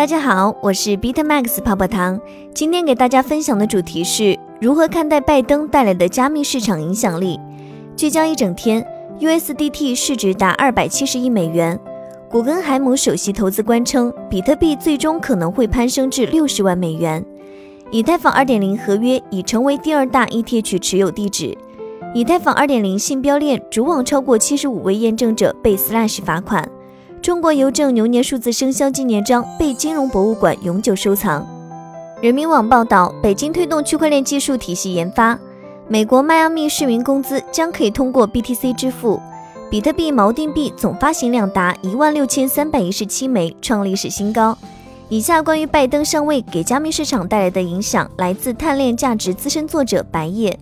大家好，我是 BitMax 泡泡糖。今天给大家分享的主题是如何看待拜登带来的加密市场影响力。聚焦一整天，USDT 市值达二百七十亿美元。古根海姆首席投资官称，比特币最终可能会攀升至六十万美元。以太坊二点零合约已成为第二大 ETH 持有地址。以太坊二点零信标链主网超过七十五位验证者被 Slash 罚款。中国邮政牛年数字生肖纪念章被金融博物馆永久收藏。人民网报道，北京推动区块链技术体系研发。美国迈阿密市民工资将可以通过 BTC 支付。比特币锚定币总发行量达一万六千三百一十七枚，创历史新高。以下关于拜登上位给加密市场带来的影响，来自碳链价值资深作者白夜。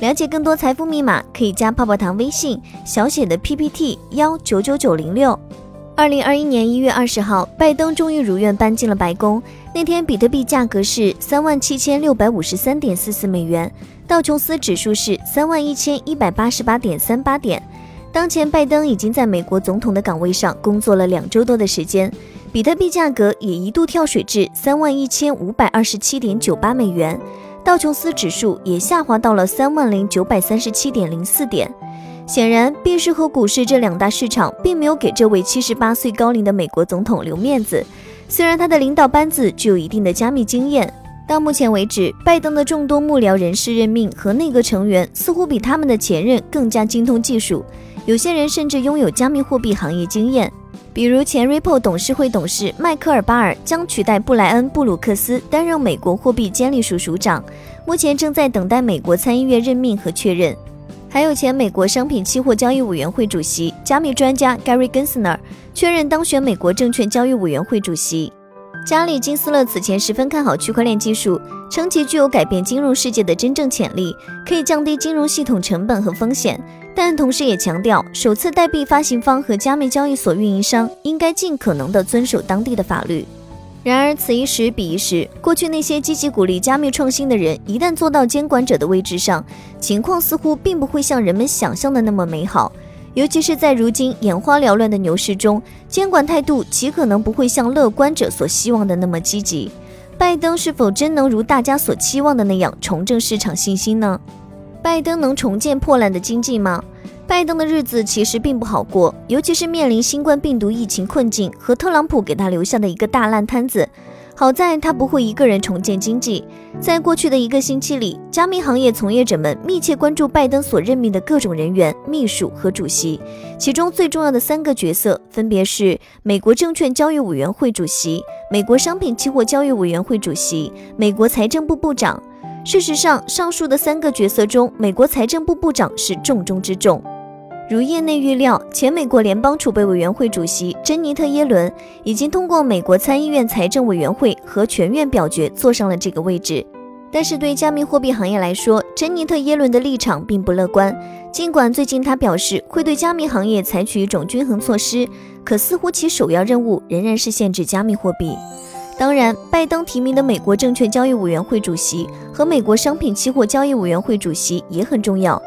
了解更多财富密码，可以加泡泡糖微信小写的 PPT 幺九九九零六。二零二一年一月二十号，拜登终于如愿搬进了白宫。那天，比特币价格是三万七千六百五十三点四四美元，道琼斯指数是三万一千一百八十八点三八点。当前，拜登已经在美国总统的岗位上工作了两周多的时间，比特币价格也一度跳水至三万一千五百二十七点九八美元，道琼斯指数也下滑到了三万零九百三十七点零四点。显然，币市和股市这两大市场并没有给这位七十八岁高龄的美国总统留面子。虽然他的领导班子具有一定的加密经验，到目前为止，拜登的众多幕僚人士任命和内阁成员似乎比他们的前任更加精通技术。有些人甚至拥有加密货币行业经验，比如前 Ripple 董事会董事迈克尔·巴尔将取代布莱恩·布鲁克斯担任美国货币监理署署长，目前正在等待美国参议院任命和确认。还有前美国商品期货交易委员会主席、加密专家 Gary Gensler 确认当选美国证券交易委员会主席。加里金斯勒此前十分看好区块链技术，称其具有改变金融世界的真正潜力，可以降低金融系统成本和风险。但同时也强调，首次代币发行方和加密交易所运营商应该尽可能的遵守当地的法律。然而，此一时彼一时。过去那些积极鼓励加密创新的人，一旦坐到监管者的位置上，情况似乎并不会像人们想象的那么美好。尤其是在如今眼花缭乱的牛市中，监管态度极可能不会像乐观者所希望的那么积极。拜登是否真能如大家所期望的那样重振市场信心呢？拜登能重建破烂的经济吗？拜登的日子其实并不好过，尤其是面临新冠病毒疫情困境和特朗普给他留下的一个大烂摊子。好在他不会一个人重建经济。在过去的一个星期里，加密行业从业者们密切关注拜登所任命的各种人员、秘书和主席，其中最重要的三个角色分别是美国证券交易委员会主席、美国商品期货交易委员会主席、美国财政部部长。事实上，上述的三个角色中，美国财政部部长是重中之重。如业内预料，前美国联邦储备委员会主席珍妮特·耶伦已经通过美国参议院财政委员会和全院表决坐上了这个位置。但是，对加密货币行业来说，珍妮特·耶伦的立场并不乐观。尽管最近他表示会对加密行业采取一种均衡措施，可似乎其首要任务仍然是限制加密货币。当然，拜登提名的美国证券交易委员会主席和美国商品期货交易委员会主席也很重要。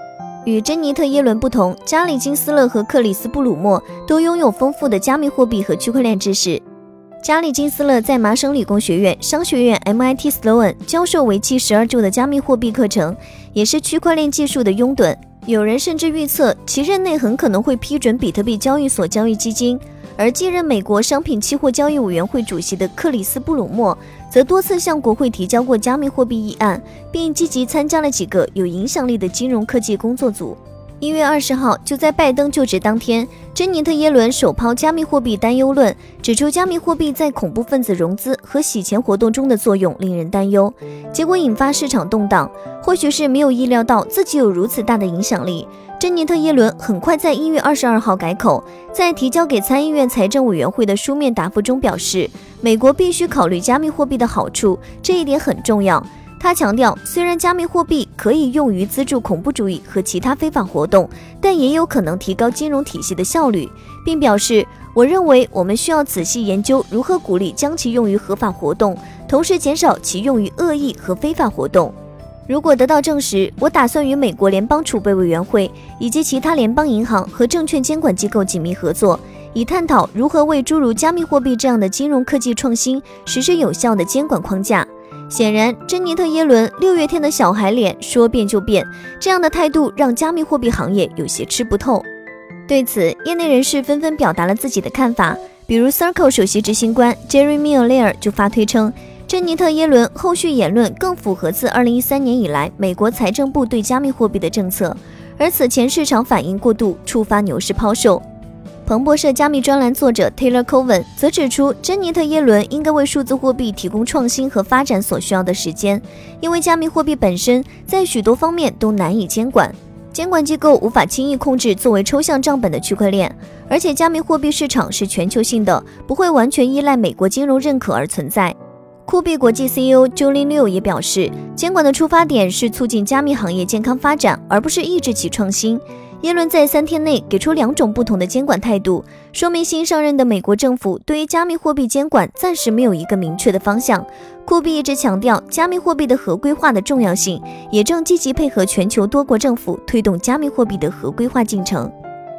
与珍妮特·耶伦不同，加里金斯勒和克里斯·布鲁默都拥有丰富的加密货币和区块链知识。加里金斯勒在麻省理工学院商学院 （MIT Sloan） 教授为期十二周的加密货币课程，也是区块链技术的拥趸。有人甚至预测其任内很可能会批准比特币交易所交易基金。而继任美国商品期货交易委员会主席的克里斯·布鲁默，则多次向国会提交过加密货币议案，并积极参加了几个有影响力的金融科技工作组。一月二十号，就在拜登就职当天，珍妮特·耶伦首抛加密货币担忧论，指出加密货币在恐怖分子融资和洗钱活动中的作用令人担忧，结果引发市场动荡。或许是没有意料到自己有如此大的影响力。珍妮特·耶伦很快在一月二十二号改口，在提交给参议院财政委员会的书面答复中表示，美国必须考虑加密货币的好处，这一点很重要。他强调，虽然加密货币可以用于资助恐怖主义和其他非法活动，但也有可能提高金融体系的效率，并表示，我认为我们需要仔细研究如何鼓励将其用于合法活动，同时减少其用于恶意和非法活动。如果得到证实，我打算与美国联邦储备委员会以及其他联邦银行和证券监管机构紧密合作，以探讨如何为诸如加密货币这样的金融科技创新实施有效的监管框架。显然，珍妮特·耶伦六月天的小孩脸说变就变，这样的态度让加密货币行业有些吃不透。对此，业内人士纷纷表达了自己的看法，比如 Circle 首席执行官 Jerry Miller 就发推称，珍妮特·耶伦后续言论更符合自2013年以来美国财政部对加密货币的政策，而此前市场反应过度，触发牛市抛售。彭博社加密专栏作者 Taylor Cohen 则指出，珍妮特·耶伦应该为数字货币提供创新和发展所需要的时间，因为加密货币本身在许多方面都难以监管，监管机构无法轻易控制作为抽象账本的区块链，而且加密货币市场是全球性的，不会完全依赖美国金融认可而存在。酷币国际 CEO Julie Liu 也表示，监管的出发点是促进加密行业健康发展，而不是抑制其创新。耶伦在三天内给出两种不同的监管态度，说明新上任的美国政府对于加密货币监管暂时没有一个明确的方向。库币一直强调加密货币的合规化的重要性，也正积极配合全球多国政府推动加密货币的合规化进程。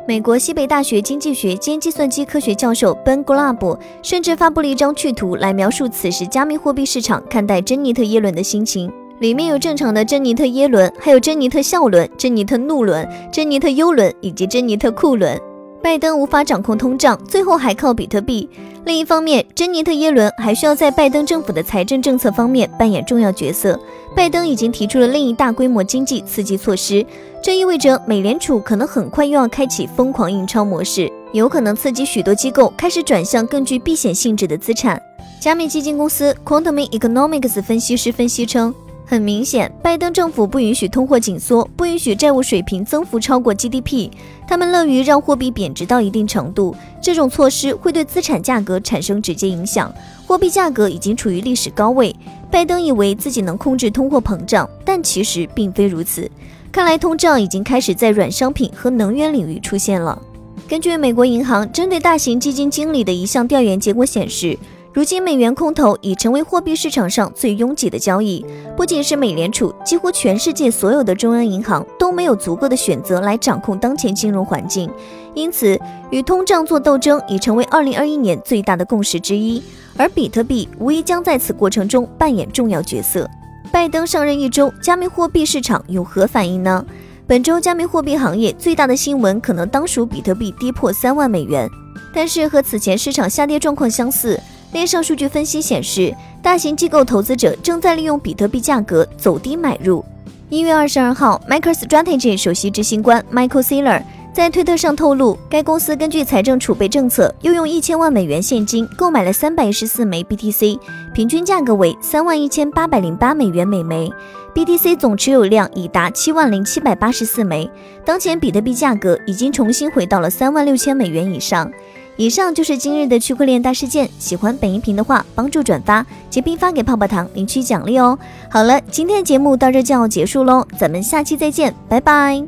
美国西北大学经济学兼计算机科学教授 Ben Glab 甚至发布了一张趣图来描述此时加密货币市场看待珍妮特·耶伦的心情。里面有正常的珍妮特耶伦，还有珍妮特笑伦、珍妮特怒伦、珍妮特忧伦以及珍妮特酷伦。拜登无法掌控通胀，最后还靠比特币。另一方面，珍妮特耶伦还需要在拜登政府的财政政策方面扮演重要角色。拜登已经提出了另一大规模经济刺激措施，这意味着美联储可能很快又要开启疯狂印钞模式，有可能刺激许多机构开始转向更具避险性质的资产。加密基金公司 Quantum Economics 分析师分析称。很明显，拜登政府不允许通货紧缩，不允许债务水平增幅超过 GDP。他们乐于让货币贬值到一定程度，这种措施会对资产价格产生直接影响。货币价格已经处于历史高位。拜登以为自己能控制通货膨胀，但其实并非如此。看来通胀已经开始在软商品和能源领域出现了。根据美国银行针对大型基金经理的一项调研结果显示。如今，美元空头已成为货币市场上最拥挤的交易。不仅是美联储，几乎全世界所有的中央银行都没有足够的选择来掌控当前金融环境。因此，与通胀做斗争已成为2021年最大的共识之一。而比特币无疑将在此过程中扮演重要角色。拜登上任一周，加密货币市场有何反应呢？本周加密货币行业最大的新闻可能当属比特币跌破三万美元。但是和此前市场下跌状况相似。链上数据分析显示，大型机构投资者正在利用比特币价格走低买入。一月二十二号，MicroStrategy 首席执行官 Michael Saylor 在推特上透露，该公司根据财政储备政策，又用一千万美元现金购买了三百一十四枚 BTC，平均价格为三万一千八百零八美元每枚。BTC 总持有量已达七万零七百八十四枚。当前比特币价格已经重新回到了三万六千美元以上。以上就是今日的区块链大事件。喜欢本音频的话，帮助转发，截屏发给泡泡糖领取奖励哦。好了，今天的节目到这就要结束喽，咱们下期再见，拜拜。